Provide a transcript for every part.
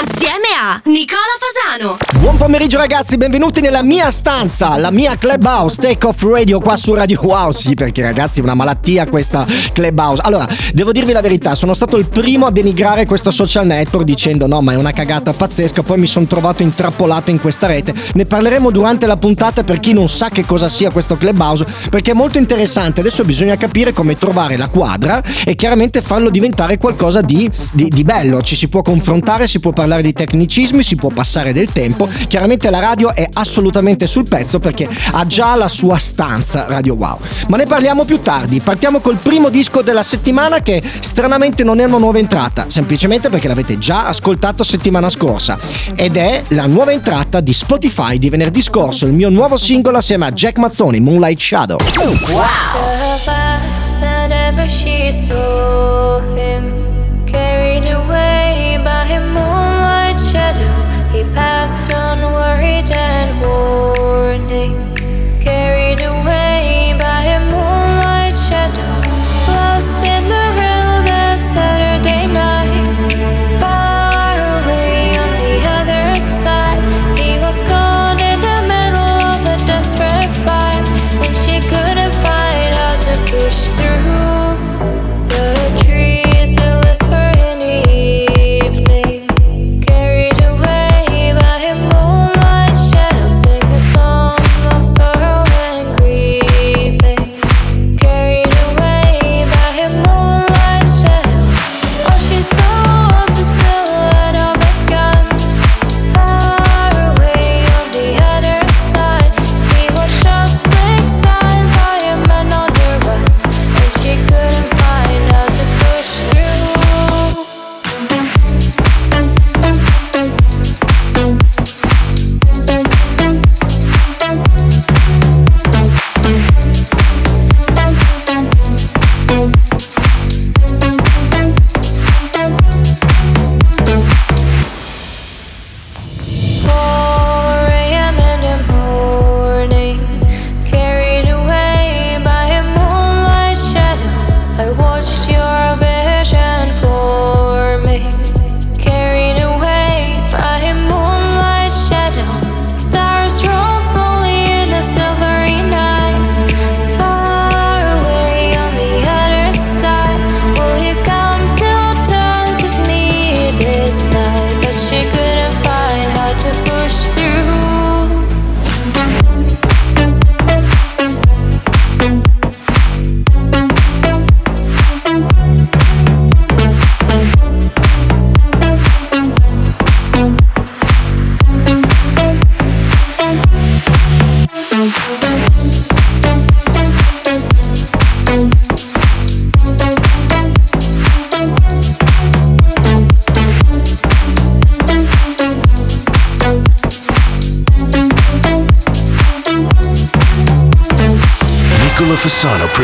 Assieme a Nicola Fasano. Buon pomeriggio ragazzi, benvenuti nella mia stanza, la mia Clubhouse Take Off Radio qua su Radio Wow. Sì, perché ragazzi è una malattia questa Clubhouse. Allora, devo dirvi la verità, sono stato il primo a denigrare questo social network dicendo no, ma è una cagata pazzesca, poi mi sono trovato intrappolato in questa rete. Ne parleremo durante la puntata per chi non sa che cosa sia questo Clubhouse, perché è molto interessante. Adesso bisogna capire come trovare la quadra e chiaramente farlo diventare qualcosa di, di, di bello. Ci si può confrontare, si può parlare di tecnicismi, si può passare del tempo. Chiaramente la radio è assolutamente sul pezzo perché ha già la sua stanza Radio Wow. Ma ne parliamo più tardi. Partiamo col primo disco della settimana che stranamente non è una nuova entrata, semplicemente perché l'avete già ascoltato settimana scorsa. Ed è la nuova entrata di Spotify di venerdì scorso, il mio nuovo singolo assieme a Jack Mazzoni, Moonlight Shadow. Wow! Carried away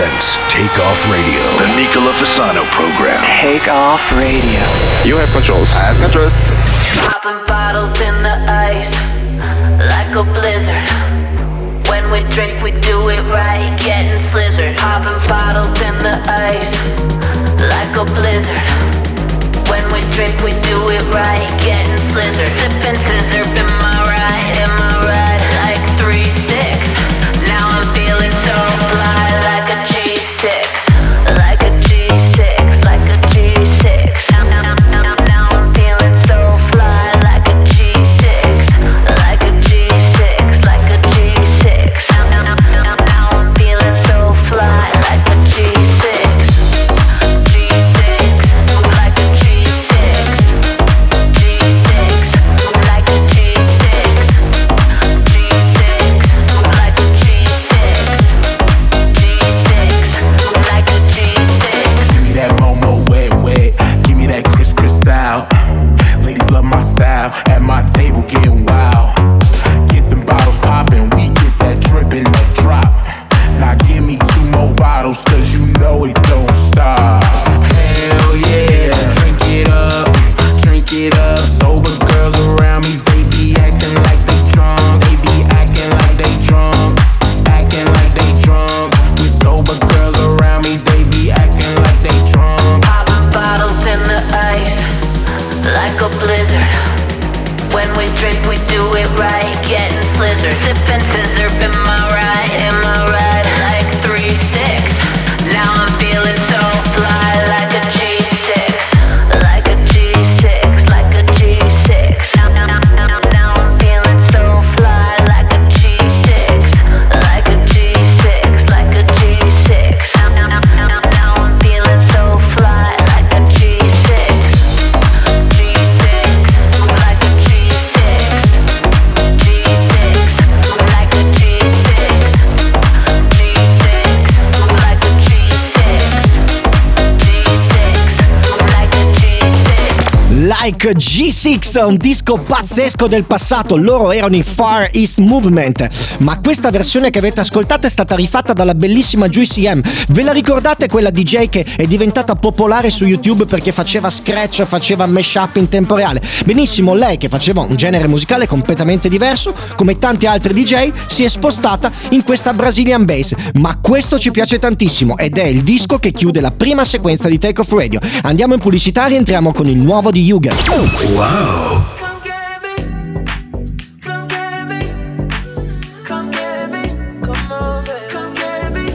Presents Take Off Radio. The Nicola Fasano program. Take off radio. You have controls. I have controls. Popping bottles in the ice like a blizzard. When we drink, we do it right, getting slizzard. Popping bottles in the ice like a blizzard. When we drink, we do it right, getting slizzard. G6. Like G6, un disco pazzesco del passato, loro erano i Far East Movement, ma questa versione che avete ascoltato è stata rifatta dalla bellissima Juicy M. Ve la ricordate quella DJ che è diventata popolare su YouTube perché faceva scratch, faceva mashup in tempo reale? Benissimo, lei che faceva un genere musicale completamente diverso, come tanti altri DJ, si è spostata in questa Brazilian Bass, ma questo ci piace tantissimo ed è il disco che chiude la prima sequenza di Take Off Radio. Andiamo in pubblicità e entriamo con il nuovo di Yuga. Wow. Come get me, come get me, come get me, come over, come get me.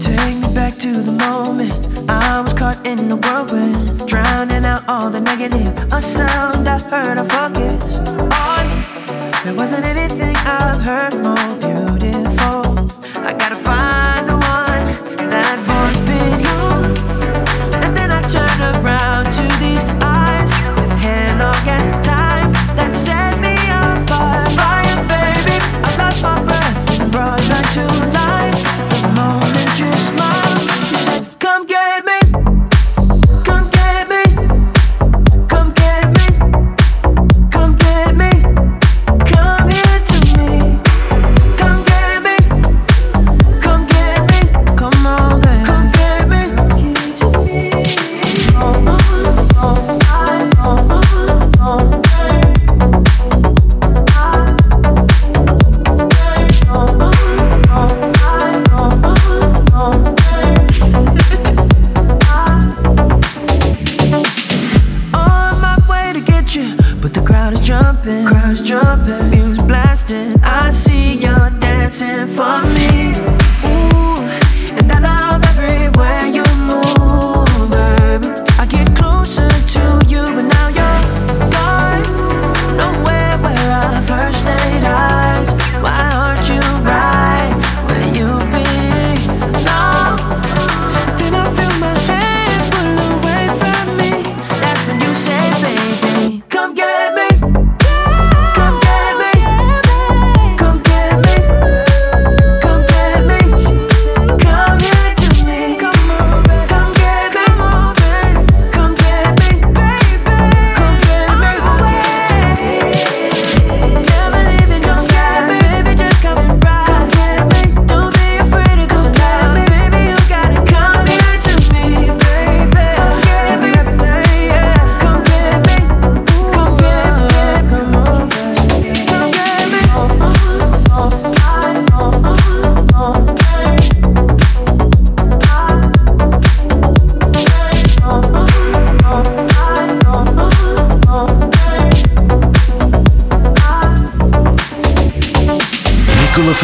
Take me back to the moment I was caught in the whirlwind, drowning out all the negative. A sound I heard, I focused on. There wasn't anything I've heard more beautiful.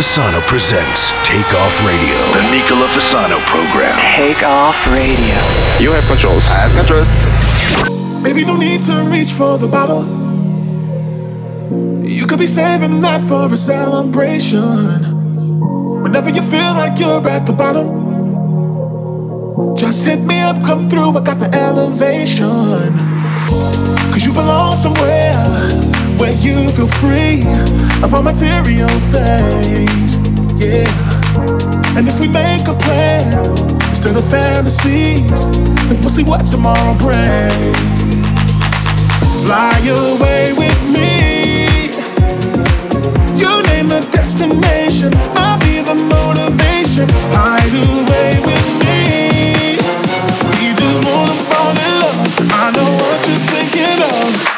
Fasano presents Take Off Radio. The Nicola Fasano program. Take off radio. You have controls. I have controls. Maybe no need to reach for the bottle. You could be saving that for a celebration. Whenever you feel like you're at the bottom, just hit me up, come through. I got the elevation. Cause you belong somewhere where you feel free of all material things. Yeah. And if we make a plan instead of fantasies, then we'll see what tomorrow brings. Fly away with me. You name the destination, I'll be the motivation. Hide away with me. We just wanna fall in love. I know what you're thinking of.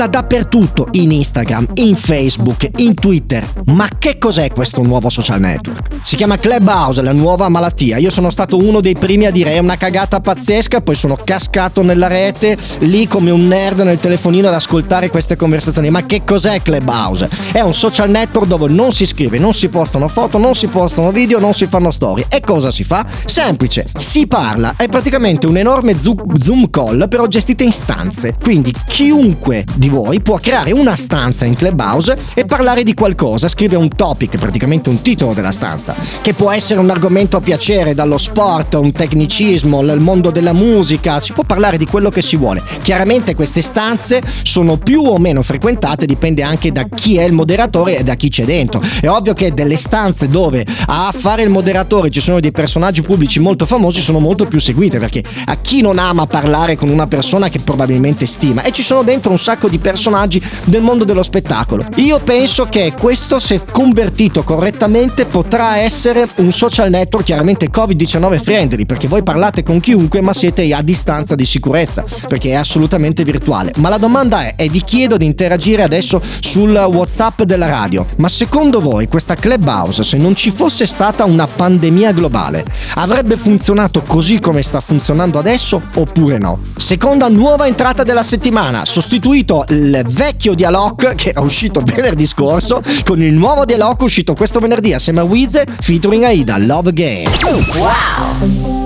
Parla dappertutto, in Instagram, in Facebook, in Twitter. Ma che cos'è questo nuovo social network? Si chiama Clubhouse, la nuova malattia. Io sono stato uno dei primi a dire è una cagata pazzesca, poi sono cascato nella rete, lì come un nerd nel telefonino ad ascoltare queste conversazioni. Ma che cos'è Clubhouse? È un social network dove non si scrive, non si postano foto, non si postano video, non si fanno storie. E cosa si fa? Semplice, si parla, è praticamente un enorme zo- Zoom call però gestita in stanze. Quindi chiunque di voi può creare una stanza in Clubhouse e parlare di qualcosa, scrive un topic, praticamente un titolo della stanza, che può essere un argomento a piacere, dallo sport, un tecnicismo, il mondo della musica, si può parlare di quello che si vuole. Chiaramente queste stanze sono più o meno frequentate, dipende anche da chi è il moderatore e da chi c'è dentro. È ovvio che delle stanze dove a fare il moderatore ci sono dei personaggi pubblici molto famosi sono molto più seguite perché a chi non ama parlare con una persona che probabilmente stima e ci sono dentro un sacco di personaggi del mondo dello spettacolo. Io penso che questo, se convertito correttamente, potrà essere un social network chiaramente Covid-19 friendly, perché voi parlate con chiunque, ma siete a distanza di sicurezza, perché è assolutamente virtuale. Ma la domanda è, e vi chiedo di interagire adesso sul WhatsApp della radio, ma secondo voi questa Clubhouse, se non ci fosse stata una pandemia globale, avrebbe funzionato così come sta funzionando adesso oppure no? Seconda nuova entrata della settimana, sostituito il vecchio Dialog che è uscito venerdì scorso con il nuovo Dialog uscito questo venerdì assieme a Wiz featuring Aida Love Game. When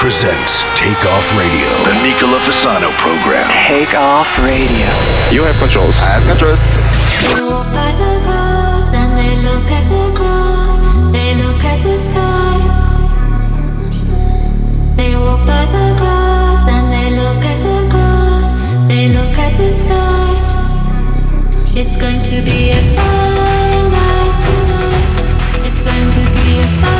presents Take Off Radio. The Nicola Fasano program. Take off radio. You have controls. I have controls. They walk by the grass and they look at the grass. They look at the sky. They walk by the grass and they look at the grass. They look at the sky. It's going to be a fine night tonight. It's going to be a fine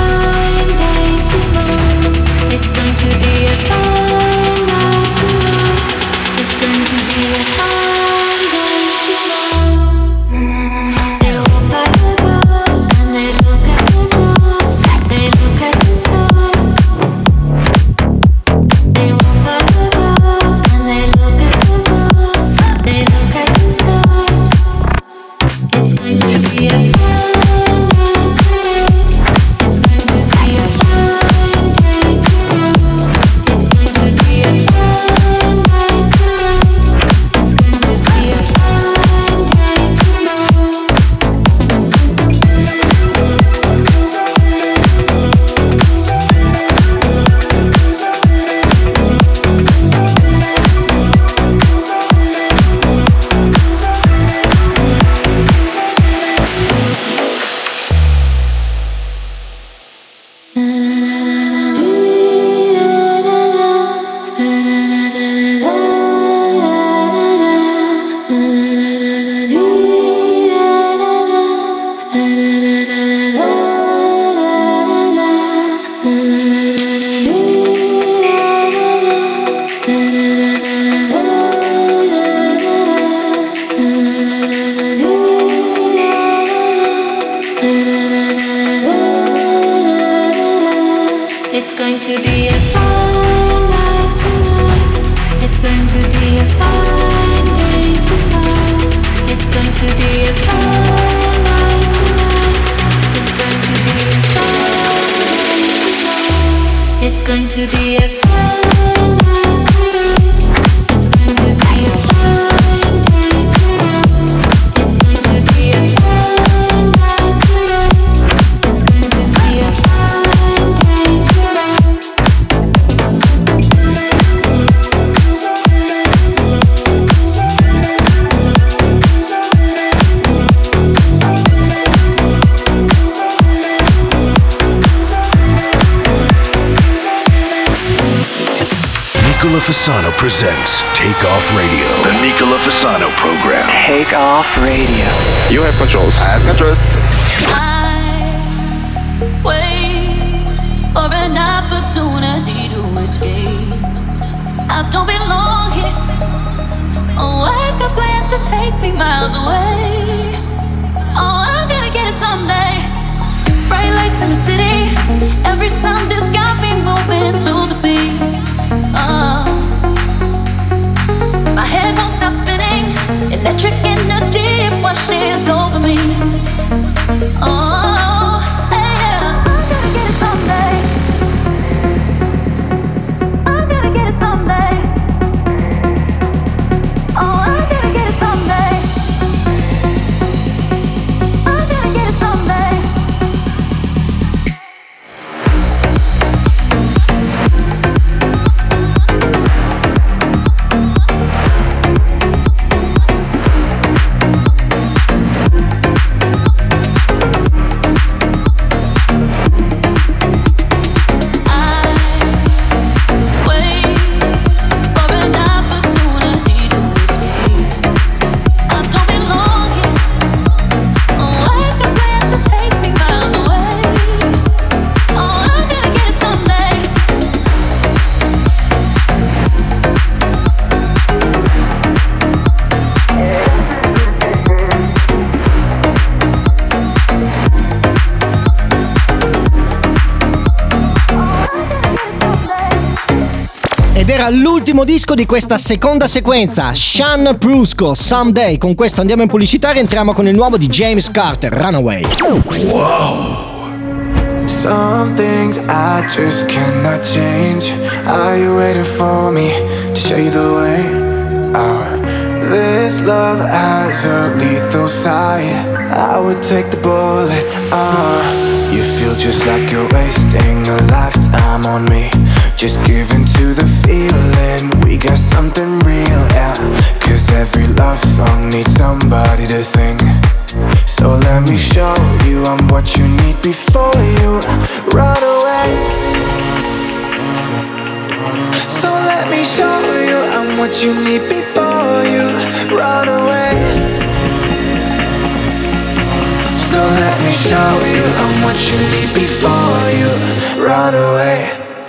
The Nicola Fasano program. Take off radio. You have controls. I have controls. wait for an opportunity to escape. I don't belong here. Oh, I've got plans to take me miles away. Oh, I'm gonna get it someday. Bright lights in the city, every sound has got me moving to the beat. Oh, my head won't stop spinning, electric energy washes over me. Oh, era l'ultimo disco di questa seconda sequenza, Sean Prusco, Someday. Con questo andiamo in pubblicità e entriamo con il nuovo di James Carter, Runaway. Some things I just cannot change. Are you waiting for me to show you the way out? This love has a lethal side. I would take the bullet. Uh, you feel just like you're wasting a lifetime on me. Just give in to the feeling. We got something real, yeah. Cause every love song needs somebody to sing. So let me show you I'm what you need before you run away. So let me show you I'm what you need before you run away. So let me show you I'm what you need before you run away.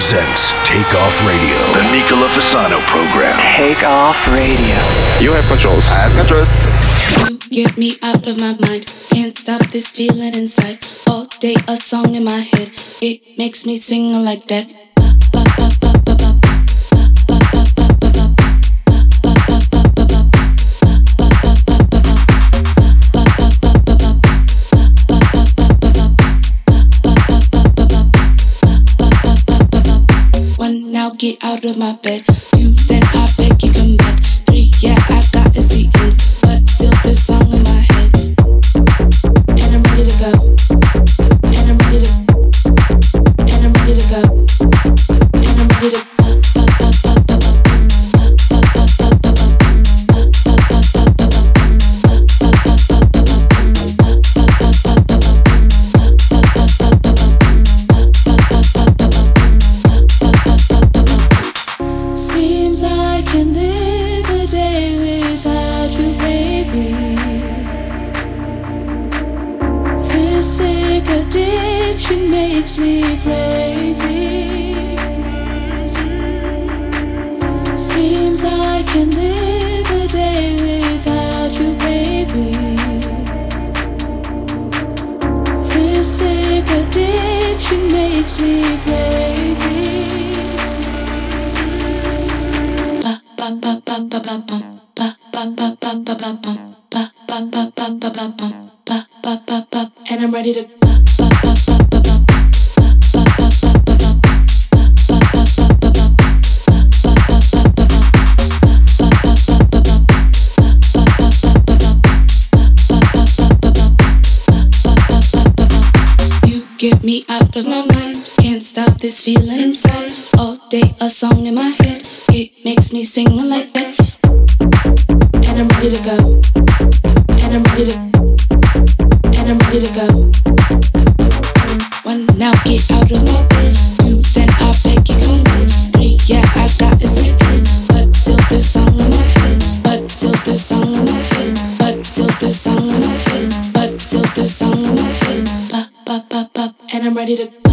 presents Take Off Radio. The Nicola Fasano program. Take off radio. You have controls. I have controls. You get me out of my mind. Can't stop this feeling inside. All day a song in my head. It makes me sing like that. Get out of my bed. Then I beg you come back. Three yeah I me this feeling inside. All day a song in my head. It makes me sing like that. And I'm ready to go. And I'm ready to. And I'm ready to go. One now get out of my bed. Two then I beg you come in. Three yeah I got see it. But still this song in my head. But still this song in my head. But still this song in my head. But still this song in my head. Ba ba ba. And I'm ready to.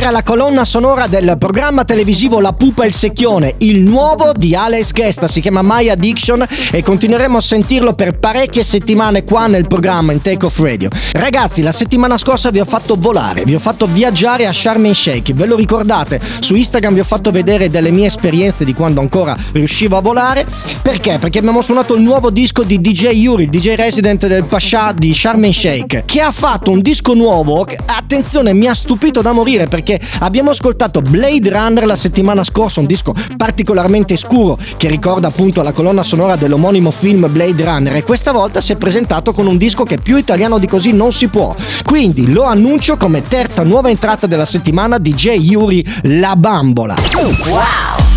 Era la colonna sonora del programma televisivo La Pupa e il Secchione, il nuovo di Alex Gesta, si chiama My Addiction e continueremo a sentirlo per parecchie settimane qua nel programma in Take Off Radio. Ragazzi, la settimana scorsa vi ho fatto volare, vi ho fatto viaggiare a Sharm el Sheikh, ve lo ricordate? Su Instagram vi ho fatto vedere delle mie esperienze di quando ancora riuscivo a volare. Perché? Perché abbiamo suonato il nuovo disco di DJ Yuri, il DJ resident del Pasha di Sharm el Sheikh, che ha fatto un disco nuovo attenzione, mi ha stupito da morire perché abbiamo ascoltato Blade Runner la settimana scorsa, un disco particolarmente scuro che ricorda appunto la colonna sonora dell'omonimo film Blade Runner e questa volta si è presentato con un disco che più italiano di così non si può. Quindi lo annuncio come terza nuova entrata della settimana DJ Yuri La Bambola. Wow!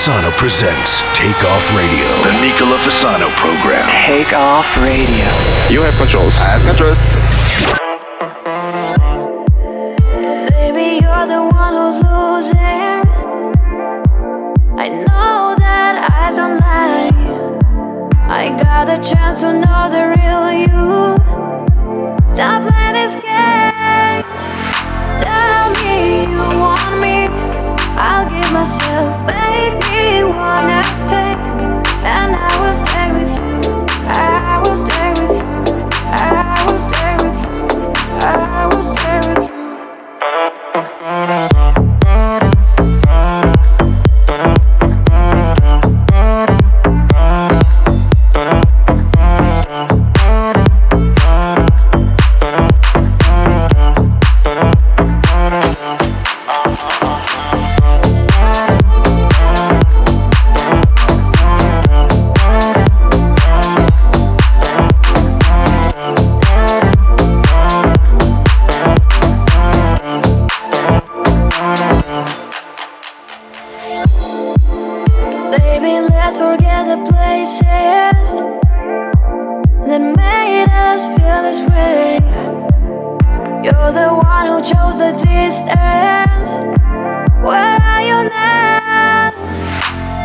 Fasano presents Take Off Radio. The Nicola Fasano program. Take off radio. You have controls. I have controls. Baby, you're the one who's losing. I know that eyes don't lie. I got the chance to know the real you. Stop playing these games. Tell me you want me. I'll give myself, make me wanna stay. And I will stay with you. I will stay with you. Us feel this way. You're the one who chose the distance. Where are you now?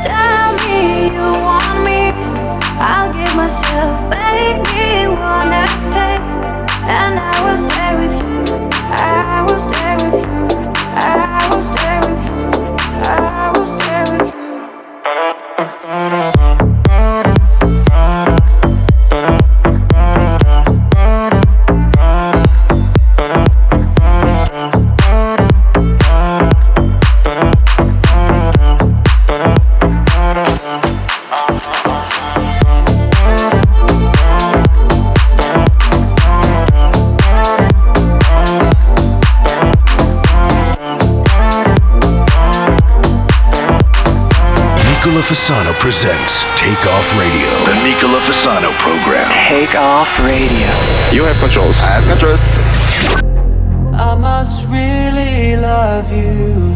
Tell me you want me. I'll give myself, make me wanna stay. And I will stay with you. I will stay with you. I will stay with you. I will stay presents Take Off Radio. The Nicola Fasano program. Take off radio. You have controls. I have controls. I must really love you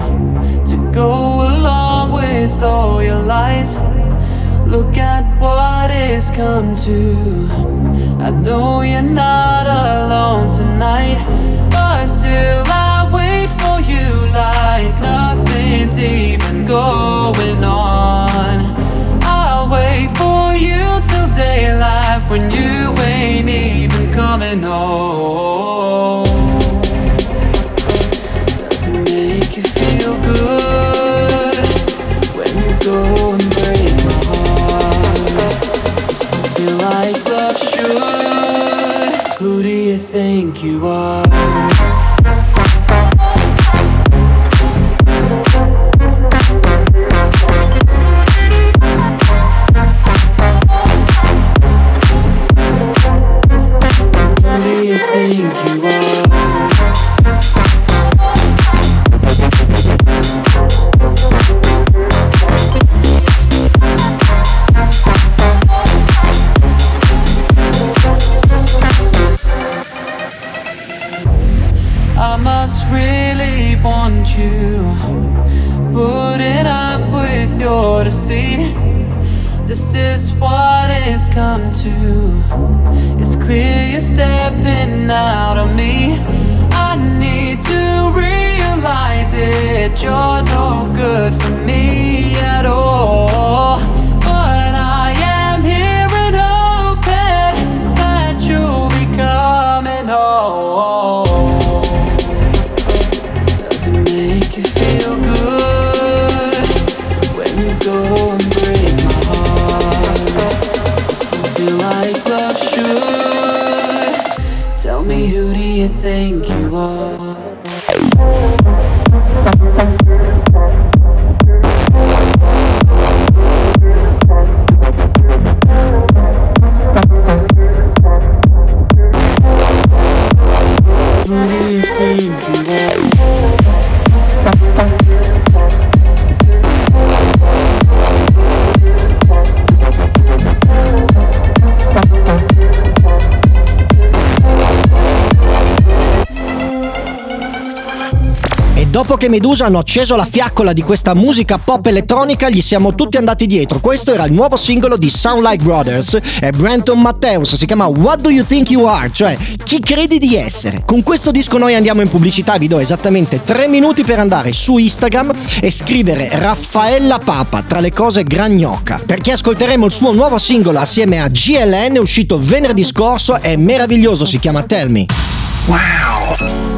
to go along with all your lies. Look at what it's come to. I know you're not alone tonight, think you are? Dopo che Medusa hanno acceso la fiaccola di questa musica pop elettronica, gli siamo tutti andati dietro. Questo era il nuovo singolo di Sound Like Brothers e Brenton Matteus. Si chiama What Do You Think You Are? Cioè, chi credi di essere? Con questo disco noi andiamo in pubblicità. Vi do esattamente 3 minuti per andare su Instagram e scrivere Raffaella Papa tra le cose gragnocca. Perché ascolteremo il suo nuovo singolo assieme a GLN, uscito venerdì scorso. È meraviglioso, si chiama Tell Me. waiting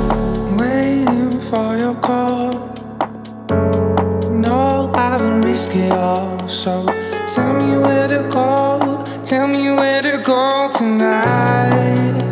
Haven't it all. So tell me where to go. Tell me where to go tonight.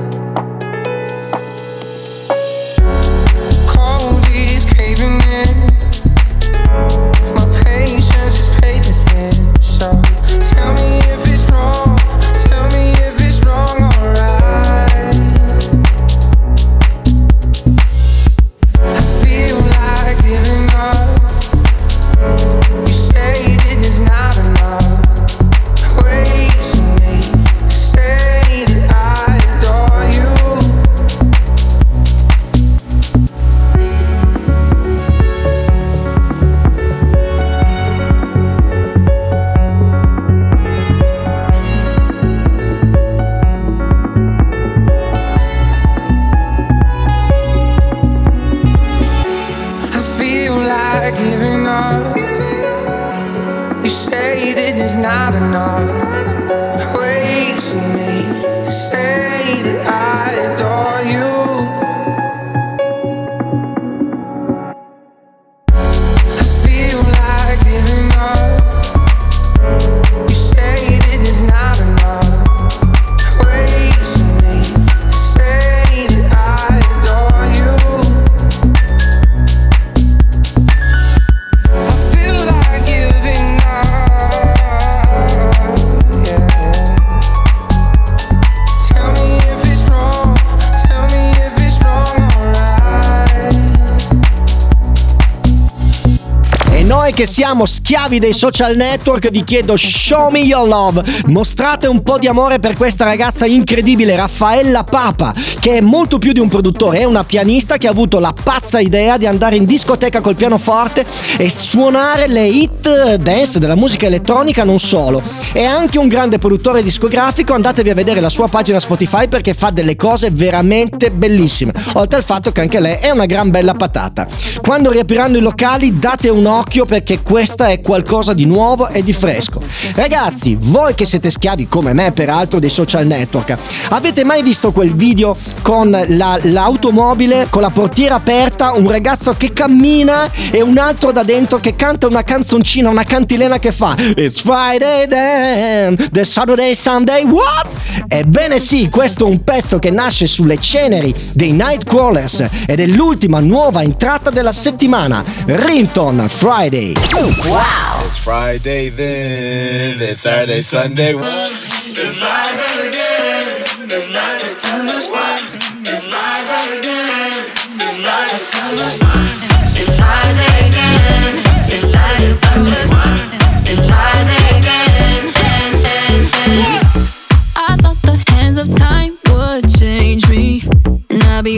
Che siamo schiavi dei social network, vi chiedo show me your love. Mostrate un po' di amore per questa ragazza incredibile, Raffaella Papa, che è molto più di un produttore, è una pianista che ha avuto la pazza idea di andare in discoteca col pianoforte e suonare le hit dance della musica elettronica non solo. È anche un grande produttore discografico, andatevi a vedere la sua pagina Spotify perché fa delle cose veramente bellissime. Oltre al fatto che anche lei è una gran bella patata. Quando riapriranno i locali date un occhio perché questa è qualcosa di nuovo e di fresco. Ragazzi, voi che siete schiavi come me peraltro dei social network, avete mai visto quel video con la, l'automobile con la portiera aperta, un ragazzo che cammina e un altro da dentro che canta una canzoncina, una cantilena che fa It's Friday then, the Saturday Sunday, what? Ebbene sì, questo è un pezzo che nasce sulle ceneri dei Nightcrawlers ed è l'ultima nuova entrata della settimana, Rinton Friday. Wow! It's Friday then, it's Saturday, Sunday. What? It's Friday again, it's Saturday, Sunday. What? It's Friday again, it's Saturday, Sunday. It's Friday again, it's Saturday, Sunday. What? It's Friday again, and, and, and. I thought the hands of time would change me, and I'd be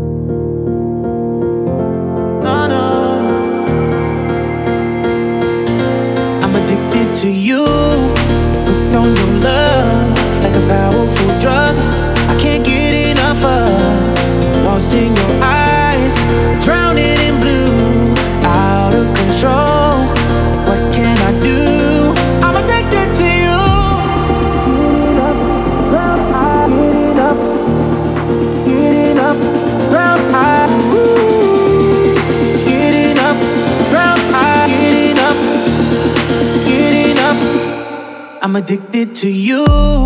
Addicted to you.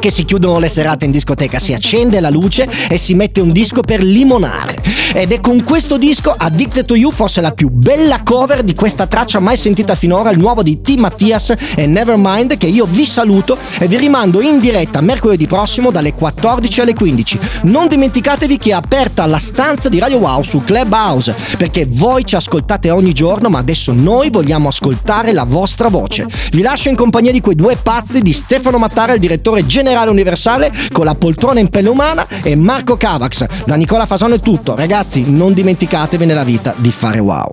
Che si chiudono le serate in discoteca, si accende la luce e si mette un disco per limonare. Ed è con questo disco Addicted to You forse la più bella cover di questa traccia mai sentita finora, il nuovo di T. Mattias e Nevermind che io vi saluto e vi rimando in diretta mercoledì prossimo dalle 14 alle 15. Non dimenticatevi che è aperta la stanza di Radio Wow su Clubhouse perché voi ci ascoltate ogni giorno ma adesso noi vogliamo ascoltare la vostra voce. Vi lascio in compagnia di quei due pazzi di Stefano Mattara, il direttore generale universale con la poltrona in pelle umana e Marco Cavax. Da Nicola Fasano è tutto, ragazzi non dimenticatevi nella vita di fare wow.